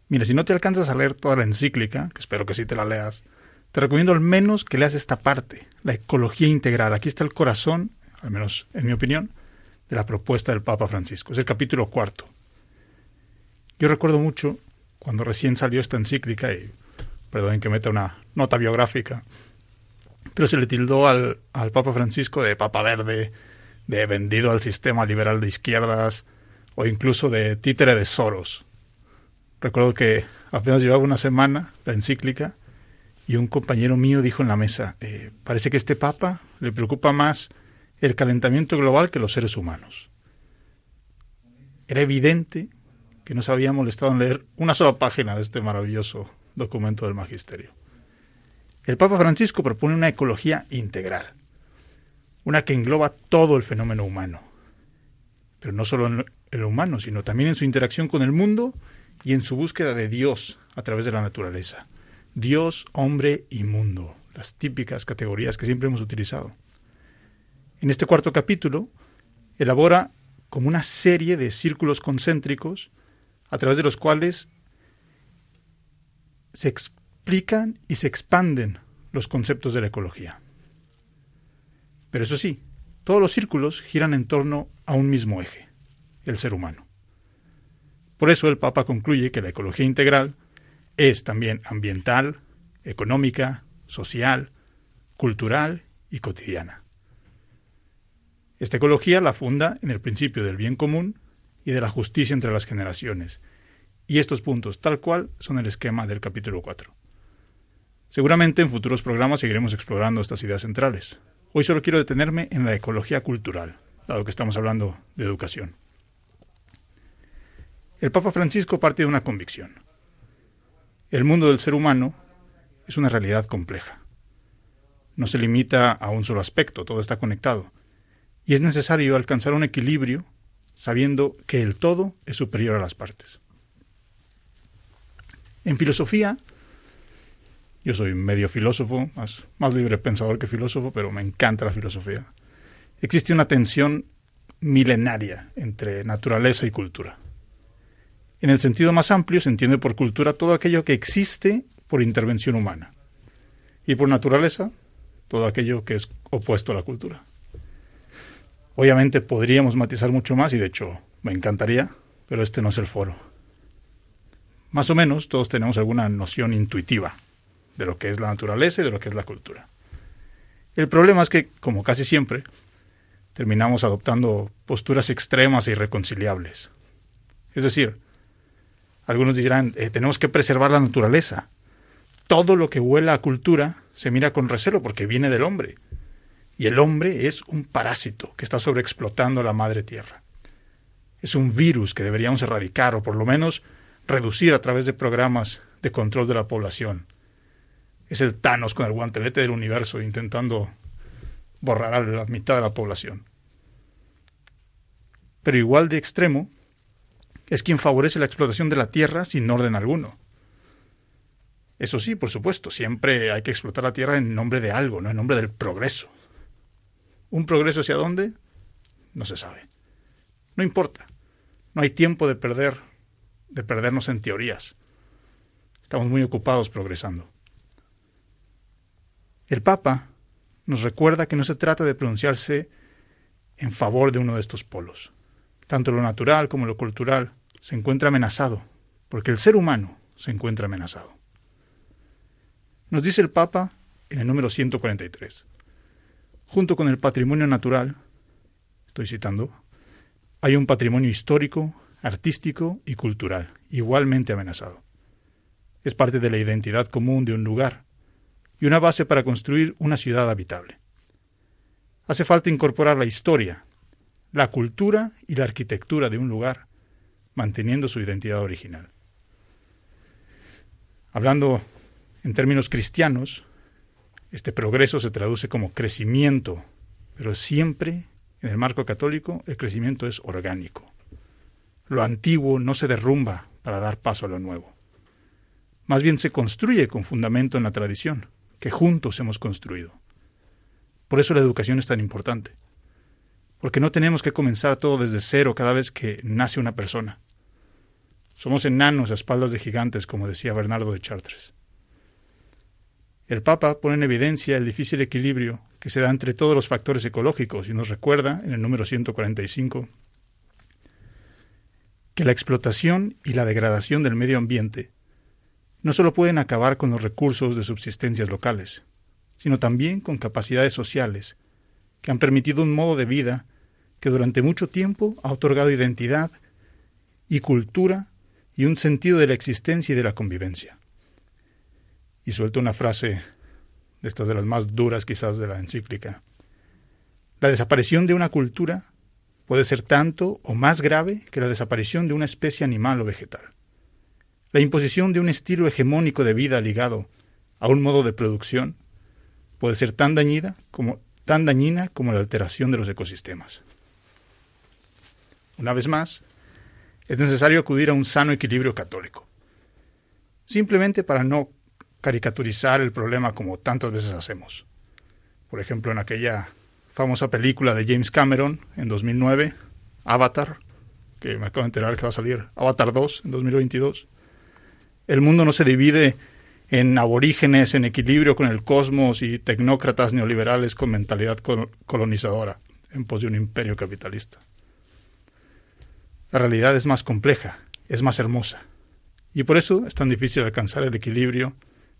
Mira, si no te alcanzas a leer toda la encíclica, que espero que sí te la leas, te recomiendo al menos que leas esta parte, la ecología integral. Aquí está el corazón, al menos en mi opinión, de la propuesta del Papa Francisco. Es el capítulo cuarto. Yo recuerdo mucho cuando recién salió esta encíclica, y perdonen que meta una nota biográfica, pero se le tildó al, al Papa Francisco de Papa Verde, de vendido al sistema liberal de izquierdas, o incluso de títere de Soros. Recuerdo que apenas llevaba una semana la encíclica y un compañero mío dijo en la mesa, eh, parece que este Papa le preocupa más el calentamiento global que los seres humanos. Era evidente que no se había molestado en leer una sola página de este maravilloso documento del Magisterio. El Papa Francisco propone una ecología integral, una que engloba todo el fenómeno humano, pero no solo en el humano, sino también en su interacción con el mundo y en su búsqueda de Dios a través de la naturaleza. Dios, hombre y mundo, las típicas categorías que siempre hemos utilizado. En este cuarto capítulo, elabora como una serie de círculos concéntricos a través de los cuales se explican y se expanden los conceptos de la ecología. Pero eso sí, todos los círculos giran en torno a un mismo eje, el ser humano. Por eso el Papa concluye que la ecología integral es también ambiental, económica, social, cultural y cotidiana. Esta ecología la funda en el principio del bien común y de la justicia entre las generaciones. Y estos puntos, tal cual, son el esquema del capítulo 4. Seguramente en futuros programas seguiremos explorando estas ideas centrales. Hoy solo quiero detenerme en la ecología cultural, dado que estamos hablando de educación. El Papa Francisco parte de una convicción. El mundo del ser humano es una realidad compleja. No se limita a un solo aspecto, todo está conectado. Y es necesario alcanzar un equilibrio sabiendo que el todo es superior a las partes. En filosofía, yo soy medio filósofo, más, más libre pensador que filósofo, pero me encanta la filosofía. Existe una tensión milenaria entre naturaleza y cultura. En el sentido más amplio se entiende por cultura todo aquello que existe por intervención humana. Y por naturaleza, todo aquello que es opuesto a la cultura. Obviamente podríamos matizar mucho más y de hecho me encantaría, pero este no es el foro. Más o menos todos tenemos alguna noción intuitiva de lo que es la naturaleza y de lo que es la cultura. El problema es que, como casi siempre, terminamos adoptando posturas extremas e irreconciliables. Es decir, algunos dirán, eh, tenemos que preservar la naturaleza. Todo lo que huela a cultura se mira con recelo porque viene del hombre. Y el hombre es un parásito que está sobreexplotando la madre tierra. Es un virus que deberíamos erradicar o por lo menos reducir a través de programas de control de la población. Es el Thanos con el guantelete del universo intentando borrar a la mitad de la población. Pero igual de extremo es quien favorece la explotación de la tierra sin orden alguno. Eso sí, por supuesto, siempre hay que explotar la tierra en nombre de algo, no en nombre del progreso. ¿Un progreso hacia dónde? No se sabe. No importa. No hay tiempo de perder, de perdernos en teorías. Estamos muy ocupados progresando. El Papa nos recuerda que no se trata de pronunciarse en favor de uno de estos polos. Tanto lo natural como lo cultural se encuentra amenazado, porque el ser humano se encuentra amenazado. Nos dice el Papa en el número 143. Junto con el patrimonio natural, estoy citando, hay un patrimonio histórico, artístico y cultural, igualmente amenazado. Es parte de la identidad común de un lugar y una base para construir una ciudad habitable. Hace falta incorporar la historia, la cultura y la arquitectura de un lugar manteniendo su identidad original. Hablando en términos cristianos, este progreso se traduce como crecimiento, pero siempre en el marco católico el crecimiento es orgánico. Lo antiguo no se derrumba para dar paso a lo nuevo. Más bien se construye con fundamento en la tradición, que juntos hemos construido. Por eso la educación es tan importante porque no tenemos que comenzar todo desde cero cada vez que nace una persona. Somos enanos a espaldas de gigantes, como decía Bernardo de Chartres. El Papa pone en evidencia el difícil equilibrio que se da entre todos los factores ecológicos y nos recuerda, en el número 145, que la explotación y la degradación del medio ambiente no solo pueden acabar con los recursos de subsistencias locales, sino también con capacidades sociales que han permitido un modo de vida que durante mucho tiempo ha otorgado identidad y cultura y un sentido de la existencia y de la convivencia. Y suelto una frase de estas de las más duras quizás de la encíclica. La desaparición de una cultura puede ser tanto o más grave que la desaparición de una especie animal o vegetal. La imposición de un estilo hegemónico de vida ligado a un modo de producción puede ser tan dañina como, tan dañina como la alteración de los ecosistemas. Una vez más, es necesario acudir a un sano equilibrio católico, simplemente para no caricaturizar el problema como tantas veces hacemos. Por ejemplo, en aquella famosa película de James Cameron en 2009, Avatar, que me acabo de enterar que va a salir Avatar 2 en 2022. El mundo no se divide en aborígenes en equilibrio con el cosmos y tecnócratas neoliberales con mentalidad colonizadora en pos de un imperio capitalista. La realidad es más compleja, es más hermosa, y por eso es tan difícil alcanzar el equilibrio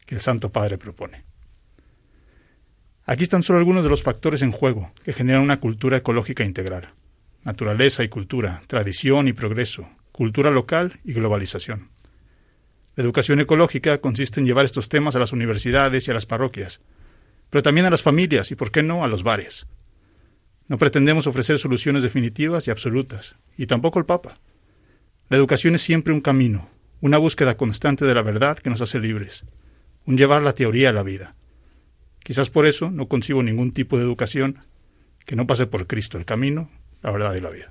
que el Santo Padre propone. Aquí están solo algunos de los factores en juego que generan una cultura ecológica integral. Naturaleza y cultura, tradición y progreso, cultura local y globalización. La educación ecológica consiste en llevar estos temas a las universidades y a las parroquias, pero también a las familias y, por qué no, a los bares. No pretendemos ofrecer soluciones definitivas y absolutas, y tampoco el Papa. La educación es siempre un camino, una búsqueda constante de la verdad que nos hace libres, un llevar la teoría a la vida. Quizás por eso no concibo ningún tipo de educación que no pase por Cristo, el camino, la verdad y la vida.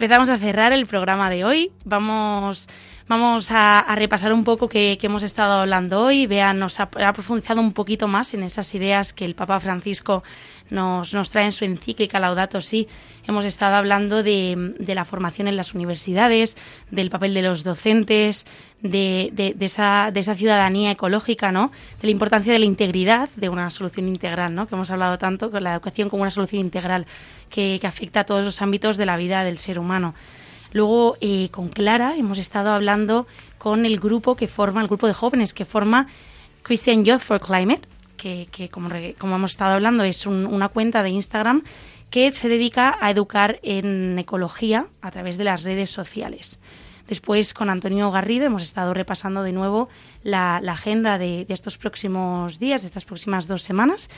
Empezamos a cerrar el programa de hoy. Vamos, vamos a, repasar un poco qué, hemos estado hablando hoy. Vean, nos ha, profundizado un poquito más en esas ideas que el Papa Francisco nos, nos trae en su encíclica Laudato Si. Hemos estado hablando de, de la formación en las universidades, del papel de los docentes, de, de, esa, de esa ciudadanía ecológica, ¿no? De la importancia de la integridad, de una solución integral, ¿no? Que hemos hablado tanto con la educación como una solución integral que, que afecta a todos los ámbitos de la vida del ser humano. Luego, eh, con Clara, hemos estado hablando con el grupo que forma, el grupo de jóvenes que forma Christian Youth for Climate, que, como, como, hemos estado hablando, es una cuenta de Instagram que se dedica a educar en ecología a través de las redes sociales. Después, con Antonio Garrido, hemos estado repasando de nuevo la, agenda de, estos próximos días, de estas próximas dos semanas.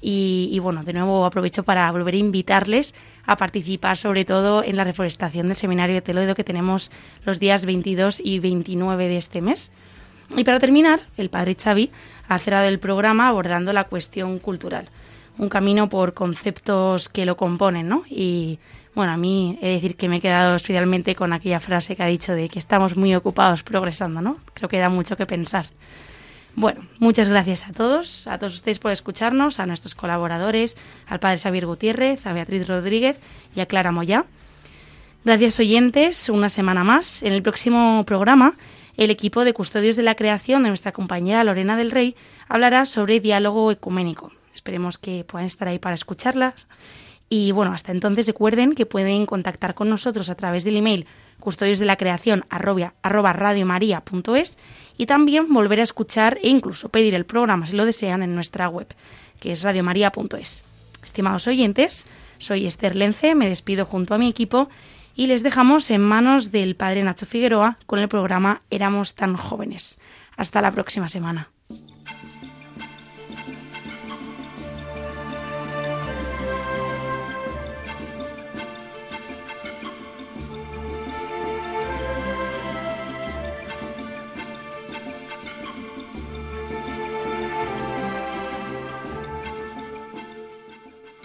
Y, bueno, de nuevo aprovecho para volver a invitarles a participar sobre todo en la reforestación del seminario de Teloido que tenemos los días 22 y 29 de este mes. Y para terminar, el padre Xavi ha cerrado el programa abordando la cuestión cultural, un camino por conceptos que lo componen, ¿no? Y bueno, a mí he de decir que me he quedado especialmente con aquella frase que ha dicho de que estamos muy ocupados progresando, ¿no? Creo que da mucho que pensar. Bueno, muchas gracias a todos, a todos ustedes por escucharnos, a nuestros colaboradores, al padre Xavier Gutiérrez, a Beatriz Rodríguez y a Clara Moya. Gracias oyentes, una semana más. En el próximo programa, el equipo de custodios de la creación de nuestra compañera Lorena del Rey hablará sobre diálogo ecuménico. Esperemos que puedan estar ahí para escucharlas y bueno, hasta entonces recuerden que pueden contactar con nosotros a través del email custodios de la creación arroba, radiomaria.es y también volver a escuchar e incluso pedir el programa si lo desean en nuestra web, que es radiomaria.es. Estimados oyentes, soy Esther Lence, me despido junto a mi equipo y les dejamos en manos del padre Nacho Figueroa con el programa Éramos tan jóvenes. Hasta la próxima semana.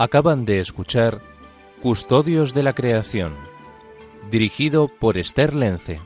Acaban de escuchar Custodios de la Creación, dirigido por Esther Lence.